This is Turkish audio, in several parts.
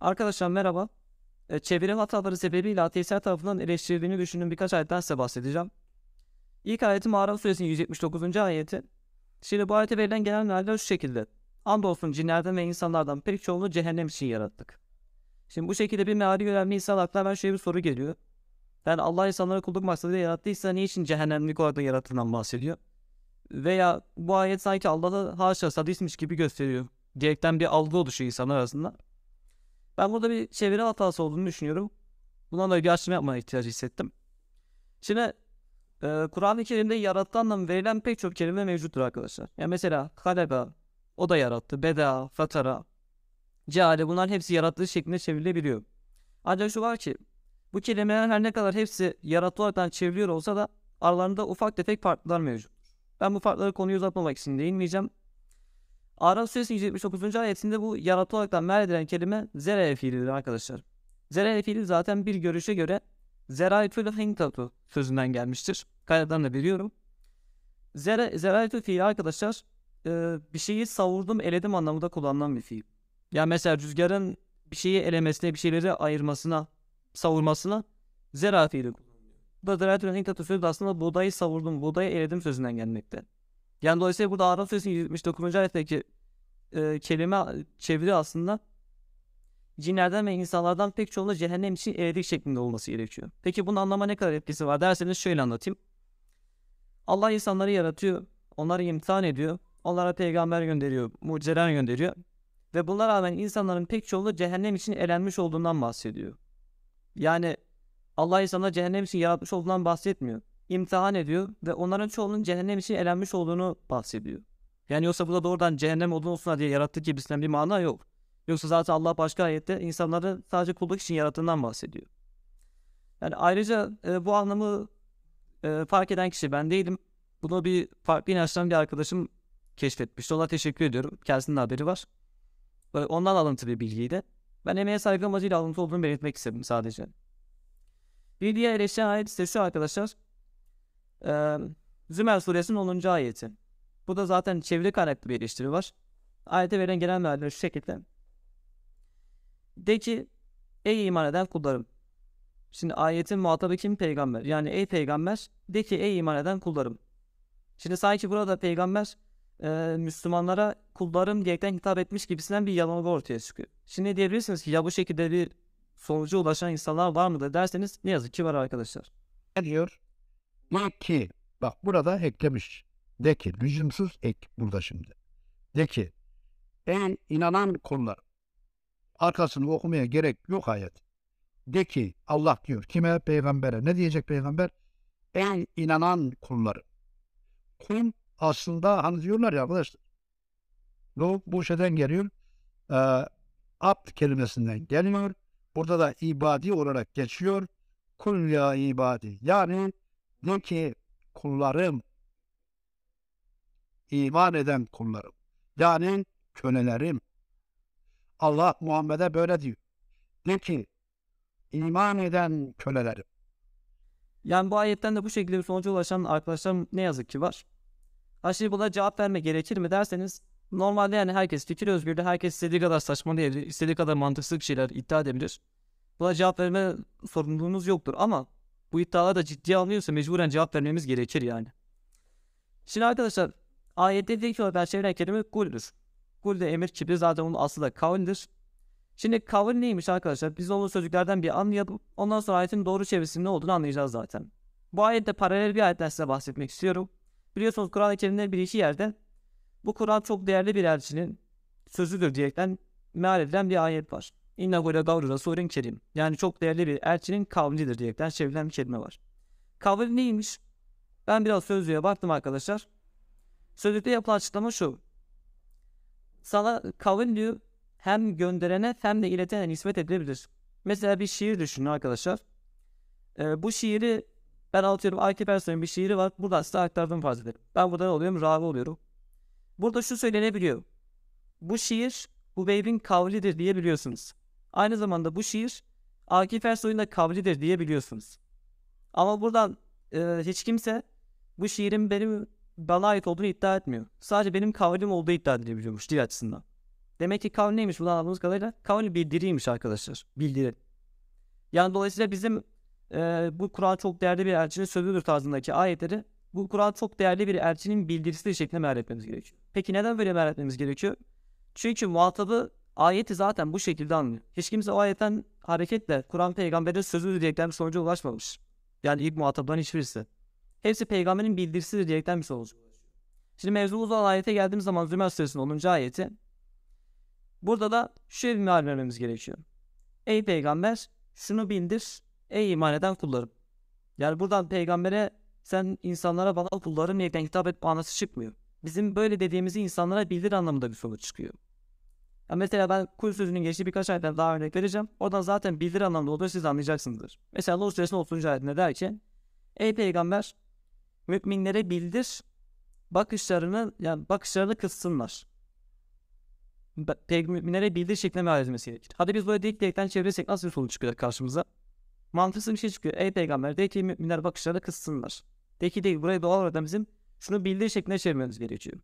Arkadaşlar merhaba. E, çeviri hataları sebebiyle ateistler tarafından eleştirildiğini düşündüğüm birkaç ayetten size bahsedeceğim. İlk ayeti Mağara Suresinin 179. ayeti. Şimdi bu ayete verilen genel mealler şu şekilde. Andolsun cinlerden ve insanlardan pek çoğunu cehennem için yarattık. Şimdi bu şekilde bir meali gören insan aklına ben şöyle bir soru geliyor. Yani Allah insanları kulluk maksadıyla yarattıysa niçin cehennemlik olarak da yarattığından bahsediyor? Veya bu ayet sanki Allah'ı haşa sadistmiş gibi gösteriyor. Diyerekten bir algı oluşuyor insanlar arasında. Ben burada bir çeviri hatası olduğunu düşünüyorum. Buna da bir açıklama yapmaya ihtiyacı hissettim. Şimdi e, Kur'an-ı Kerim'de yarattı anlamı verilen pek çok kelime mevcuttur arkadaşlar. Yani mesela kaleba, o da yarattı, beda, fatara, ceale bunlar hepsi yarattığı şeklinde çevrilebiliyor. Ancak şu var ki bu kelimeler her ne kadar hepsi yarattı olarak çevriliyor olsa da aralarında ufak tefek farklılar mevcut. Ben bu farkları konuyu uzatmamak için değinmeyeceğim. Araf suresi 179. ayetinde bu yaratı olarak meal edilen kelime zere fiilidir arkadaşlar. Zere fiili zaten bir görüşe göre zeraitül hintatu sözünden gelmiştir. Kaynaklarını da biliyorum. Zere, zeraitül fiili arkadaşlar e, bir şeyi savurdum eledim anlamında kullanılan bir fiil. Yani mesela rüzgarın bir şeyi elemesine bir şeyleri ayırmasına savurmasına zera fiili kullanılıyor. Bu da zeraitül hintatu sözü aslında buğdayı savurdum buğdayı eledim sözünden gelmekte. Yani dolayısıyla burada Araf Suresi 79. ayetteki e, kelime çeviri aslında cinlerden ve insanlardan pek çoğunda cehennem için eledik şeklinde olması gerekiyor. Peki bunun anlama ne kadar etkisi var derseniz şöyle anlatayım. Allah insanları yaratıyor, onları imtihan ediyor, onlara peygamber gönderiyor, mucizeler gönderiyor ve buna rağmen insanların pek çoğu cehennem için elenmiş olduğundan bahsediyor. Yani Allah insanları cehennem için yaratmış olduğundan bahsetmiyor imtihan ediyor ve onların çoğunun cehennem için elenmiş olduğunu bahsediyor. Yani yoksa burada doğrudan cehennem olduğunu olsun diye yarattığı gibisinden bir mana yok. Yoksa zaten Allah başka ayette insanları sadece kulluk için yarattığından bahsediyor. Yani ayrıca e, bu anlamı e, fark eden kişi ben değilim. Bunu bir farklı inançtan bir arkadaşım keşfetmişti. Ona teşekkür ediyorum. Kendisinin haberi var. Böyle ondan alıntı bir bilgiydi. Ben emeğe saygı amacıyla alıntı olduğunu belirtmek istedim sadece. Bir diğer eleştiri ayet ise şu arkadaşlar. Zümer suresinin 10. ayeti. Bu da zaten çeviri kaynaklı bir eleştiri var. Ayete verilen genel mealler şu şekilde. De ki ey iman eden kullarım. Şimdi ayetin muhatabı kim? Peygamber. Yani ey peygamber de ki ey iman eden kullarım. Şimdi sanki burada peygamber e, Müslümanlara kullarım diyerekten hitap etmiş gibisinden bir yanılgı ortaya çıkıyor. Şimdi diyebilirsiniz ki ya bu şekilde bir sonuca ulaşan insanlar var mıdır derseniz ne yazık ki var arkadaşlar. Ne diyor? De ki, bak burada eklemiş. De ki, lüzumsuz ek burada şimdi. De ki, ben inanan kullar. Arkasını okumaya gerek yok ayet. De ki, Allah diyor. Kime? Peygambere. Ne diyecek peygamber? Ben inanan kullarım. Kul aslında hani diyorlar ya arkadaşlar. Bu, bu şeyden geliyor. E, abd kelimesinden geliyor. Burada da ibadi olarak geçiyor. Kul ya ibadi. Yani de ki kullarım, iman eden kullarım. Yani kölelerim. Allah Muhammed'e böyle diyor. De ki iman eden kölelerim. Yani bu ayetten de bu şekilde bir sonuca ulaşan arkadaşlarım ne yazık ki var. Ha şimdi buna cevap verme gerekir mi derseniz normalde yani herkes fikir özgürlüğü herkes istediği kadar saçmalayabilir, istediği kadar mantıksız şeyler iddia edebilir. Buna cevap verme sorumluluğunuz yoktur ama bu iddialar da ciddiye alınıyorsa mecburen cevap vermemiz gerekir yani. Şimdi arkadaşlar ayette ilk olarak çeviren kelime kuldür. Kul de emir kibri zaten onun aslı da kavlidir. Şimdi kavl neymiş arkadaşlar? Biz onu sözcüklerden bir anlayalım. Ondan sonra ayetin doğru çevirisinin ne olduğunu anlayacağız zaten. Bu ayette paralel bir ayetten size bahsetmek istiyorum. Biliyorsunuz Kur'an-ı Kerim'de bir iki yerde bu Kur'an çok değerli bir elçinin sözüdür diyerekten meal edilen bir ayet var. İnnehu le gavru rasulün kerim. Yani çok değerli bir elçinin kavlidir diyerekten çevrilen bir kelime var. Kavli neymiş? Ben biraz sözlüğe baktım arkadaşlar. Sözlükte yapılan açıklama şu. Sana kavil diyor hem gönderene hem de iletene nispet edilebilir. Mesela bir şiir düşünün arkadaşlar. Ee, bu şiiri ben atıyorum Akif Ersoy'un bir şiiri var. Buradan size aktardım farz edelim. Ben burada ne oluyorum? Ravi oluyorum. Burada şu söylenebiliyor. Bu şiir bu beybin kavlidir diyebiliyorsunuz. Aynı zamanda bu şiir Akif Ersoy'un da kavlidir diyebiliyorsunuz. Ama buradan e, hiç kimse bu şiirin benim bana ait olduğunu iddia etmiyor. Sadece benim kavlim olduğu iddia edilebiliyormuş dil açısından. Demek ki kavl neymiş buradan anladığımız kadarıyla? Kavl bildiriymiş arkadaşlar. Bildiri. Yani dolayısıyla bizim e, bu Kur'an çok değerli bir elçinin sözüdür tarzındaki ayetleri bu Kur'an çok değerli bir elçinin bildirisi şeklinde meal etmemiz gerekiyor. Peki neden böyle meal etmemiz gerekiyor? Çünkü muhatabı ayeti zaten bu şekilde anlıyor. Hiç kimse o ayetten hareketle Kur'an peygamberin sözüdür diyerekten bir sonuca ulaşmamış. Yani ilk muhatapların hiçbirisi. Hepsi peygamberin bildirisidir diyerekten bir sonuca. Şimdi mevzumuz olan ayete geldiğimiz zaman Zümer suresinin 10. ayeti. Burada da şöyle bir meal vermemiz gerekiyor. Ey peygamber şunu bildir ey iman eden kullarım. Yani buradan peygambere sen insanlara bana kullarım diyerekten hitap et manası çıkmıyor. Bizim böyle dediğimizi insanlara bildir anlamında bir sonuç çıkıyor. Ya mesela ben kul sözünün geçtiği birkaç ayetten daha örnek vereceğim. Oradan zaten bildir anlamda olduğunu siz anlayacaksınızdır. Mesela Nur suresinin 30. ayetinde der ki Ey peygamber müminlere bildir bakışlarını yani bakışlarını kıssınlar. Pey- Müminlere bildir şeklinde meal etmesi gerekir. Hadi biz böyle dik direkten çevirsek nasıl bir sonuç çıkıyor karşımıza? Mantıksız bir şey çıkıyor. Ey peygamber de ki müminler bakışlarını kıssınlar. De ki değil buraya doğal olarak bizim şunu bildir şeklinde çevirmemiz gerekiyor.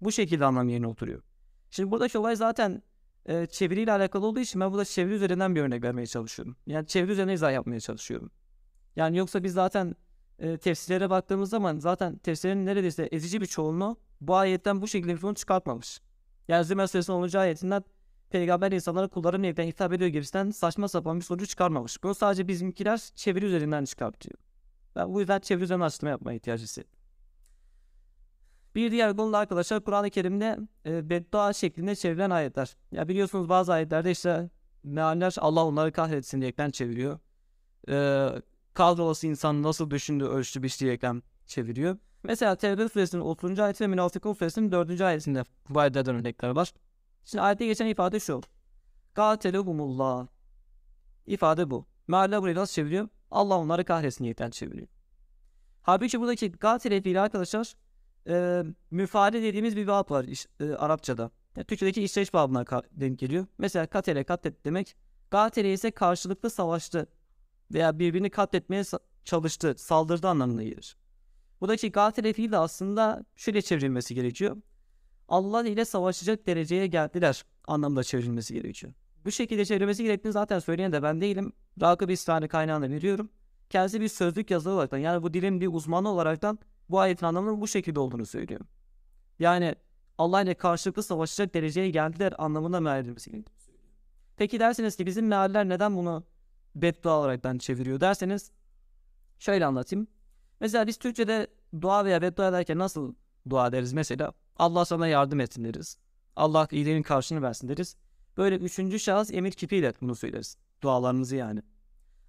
Bu şekilde anlam yerine oturuyor. Şimdi buradaki olay zaten e, çeviriyle alakalı olduğu için ben burada çeviri üzerinden bir örnek vermeye çalışıyorum. Yani çeviri üzerine izah yapmaya çalışıyorum. Yani yoksa biz zaten e, tefsirlere baktığımız zaman zaten tefsirlerin neredeyse ezici bir çoğunluğu bu ayetten bu şekilde bir sonuç çıkartmamış. Yani Zümer suresinin 10. ayetinden peygamber insanlara kulların evden hitap ediyor gibisinden saçma sapan bir sonucu çıkarmamış. Bunu sadece bizimkiler çeviri üzerinden çıkartıyor. Ben bu yüzden çeviri üzerinden açıklama yapmaya ihtiyaç hissettim. Bir diğer konu da arkadaşlar Kur'an-ı Kerim'de e, beddua şeklinde çevrilen ayetler. Ya biliyorsunuz bazı ayetlerde işte mealler Allah onları kahretsin diyerekten çeviriyor. E, kadrolası insan nasıl düşündü, ölçtü, biçti diyerekten çeviriyor. Mesela Tevbe suresinin 30. ayeti ve Münafıkun suresinin 4. ayetinde bu ayetlerden örnekler var. Şimdi ayette geçen ifade şu. Gatelehumullah. İfade bu. Mealler burayı nasıl çeviriyor? Allah onları kahretsin diyerekten çeviriyor. Halbuki buradaki gatele arkadaşlar e, müfade dediğimiz bir bab var iş- e, Arapçada. Yani Türkçedeki işleyiş babına denk geliyor. Mesela katele katlet demek. Gatele ise karşılıklı savaştı veya birbirini katletmeye çalıştı, saldırdı anlamına gelir. Buradaki gatele fiili de aslında şöyle çevrilmesi gerekiyor. Allah ile savaşacak dereceye geldiler anlamda çevrilmesi gerekiyor. Bu şekilde çevrilmesi gerektiğini zaten söyleyen de ben değilim. Rakıb İslam'ı kaynağını veriyorum. Kendisi bir sözlük yazarı olaraktan yani bu dilin bir uzmanı olaraktan bu ayetin anlamının bu şekilde olduğunu söylüyor. Yani Allah ile karşılıklı savaşacak dereceye geldiler anlamında meal edilmesi gerekiyor. Peki derseniz ki bizim mealler neden bunu beddua olaraktan çeviriyor derseniz şöyle anlatayım. Mesela biz Türkçe'de dua veya beddua ederken nasıl dua ederiz? Mesela Allah sana yardım etsin deriz. Allah iyiliğinin karşını versin deriz. Böyle üçüncü şahıs emir kipiyle bunu söyleriz. Dualarımızı yani.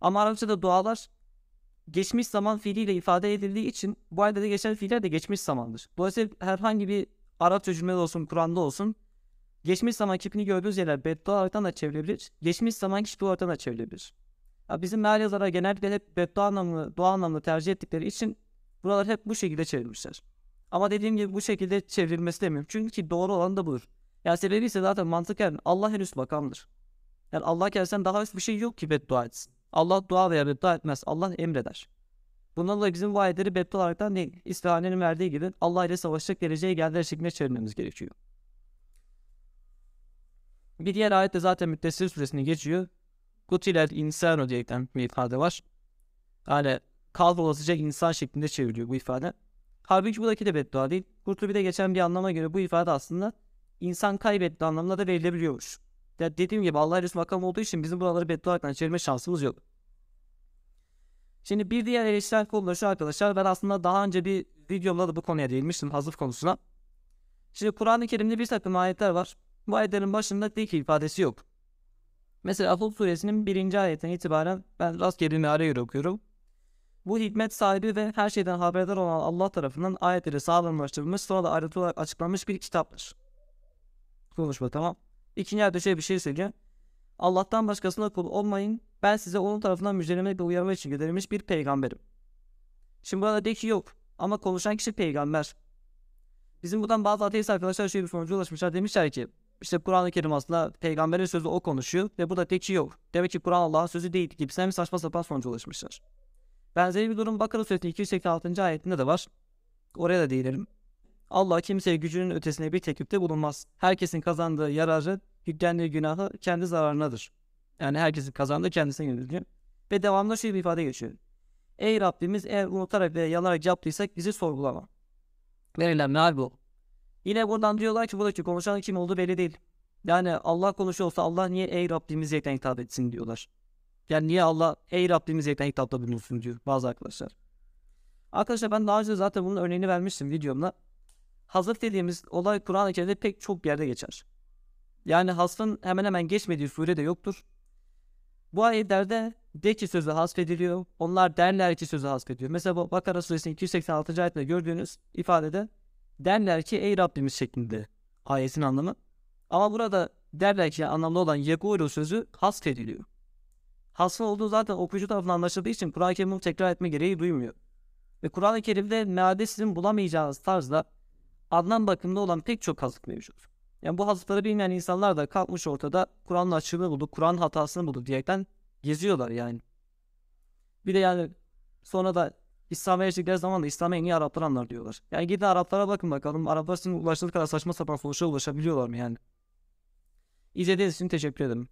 Ama Arapçada dualar geçmiş zaman fiiliyle ifade edildiği için bu ayette de geçen fiiller de geçmiş zamandır. Dolayısıyla herhangi bir Arapça cümlede olsun, Kur'an'da olsun geçmiş zaman kipini gördüğünüz yerler beddua olaraktan da çevrilebilir. Geçmiş zaman kipi olaraktan da çevrilebilir. Ya bizim meal yazarlar genellikle hep beddua anlamını, dua anlamını tercih ettikleri için buralar hep bu şekilde çevrilmişler. Ama dediğim gibi bu şekilde çevrilmesi de mümkün ki doğru olan da budur. Yani sebebi ise zaten mantıken Allah en üst makamdır. Yani Allah kendisinden daha üst bir şey yok ki beddua etsin. Allah dua veya beddua etmez. Allah emreder. Bundan dolayı bizim bu ayetleri beddua olaraktan değil, İstihane'nin verdiği gibi Allah ile savaşacak dereceye geldiler şeklinde çevirmemiz gerekiyor. Bir diğer ayette zaten Müddessir suresini geçiyor. Kutilel insanu diyerekten bir ifade var. Yani kalbolasıca insan şeklinde çevriliyor bu ifade. Halbuki buradaki de beddua değil. Kurtubi'de geçen bir anlama göre bu ifade aslında insan kaybetti anlamına da verilebiliyormuş. Ya dediğim gibi Allah Resulü makam olduğu için bizim buraları beddua olarak çevirme şansımız yok. Şimdi bir diğer eleştirel konu da şu arkadaşlar. Ben aslında daha önce bir videomda da bu konuya değinmiştim hazır konusuna. Şimdi Kur'an-ı Kerim'de bir takım ayetler var. Bu ayetlerin başında dik ifadesi yok. Mesela Hud suresinin birinci ayetinden itibaren ben rastgele bir meale göre okuyorum. Bu hikmet sahibi ve her şeyden haberdar olan Allah tarafından ayetleri sağlamlaştırılmış sonra da ayrıntılı olarak açıklanmış bir kitaptır. Konuşma tamam. İkinci ayette şöyle bir şey söylüyor. Allah'tan başkasına kul olmayın. Ben size onun tarafından müjdelemek ve uyarmak için gönderilmiş bir peygamberim. Şimdi burada de ki yok. Ama konuşan kişi peygamber. Bizim buradan bazı ateist arkadaşlar şöyle bir sonuca ulaşmışlar. Demişler ki işte Kur'an-ı Kerim aslında peygamberin sözü o konuşuyor ve burada tek yok. Demek ki Kur'an Allah'ın sözü değil gibisinden bir saçma sapan sonuca ulaşmışlar. Benzeri bir durum Bakara suresi 286. ayetinde de var. Oraya da değinelim. Allah kimseye gücünün ötesine bir teklifte bulunmaz. Herkesin kazandığı yararı yüklendiği günahı kendi zararınadır. Yani herkesin kazandığı kendisine gelir Ve devamında şöyle bir ifade geçiyor. Ey Rabbimiz eğer unutarak veya yalarak yaptıysak bizi sorgulama. Verilen meal bu. Yine buradan diyorlar ki buradaki konuşan kim olduğu belli değil. Yani Allah konuşuyorsa Allah niye ey Rabbimiz diyerekten hitap etsin diyorlar. Yani niye Allah ey Rabbimiz diyerekten hitapta bulunsun diyor bazı arkadaşlar. Arkadaşlar ben daha önce zaten bunun örneğini vermiştim videomda. Hazır dediğimiz olay Kur'an-ı Kerim'de pek çok yerde geçer. Yani hasfın hemen hemen geçmediği sure de yoktur. Bu ayetlerde de ki sözü hasfediliyor. Onlar derler ki sözü hasfediyor. Mesela Bakara suresinin 286. ayetinde gördüğünüz ifadede derler ki ey Rabbimiz şeklinde ayetin anlamı. Ama burada derler ki anlamda olan yegulu sözü hasfediliyor. Hasfın olduğu zaten okuyucu tarafından anlaşıldığı için Kur'an-ı Kerim'i tekrar etme gereği duymuyor. Ve Kur'an-ı Kerim'de mealde bulamayacağınız tarzda anlam bakımında olan pek çok hazık mevcut. Yani bu hazıkları bilmeyen insanlar da kalkmış ortada Kur'an'ın açığını buldu, Kur'an hatasını buldu diyerekten geziyorlar yani. Bir de yani sonra da İslam'a eriştikleri zaman da İslam'a en iyi Araplar anlar diyorlar. Yani gidin Araplara bakın bakalım. Araplar sizin ulaştığı kadar saçma sapan sonuçlara ulaşabiliyorlar mı yani? İzlediğiniz için teşekkür ederim.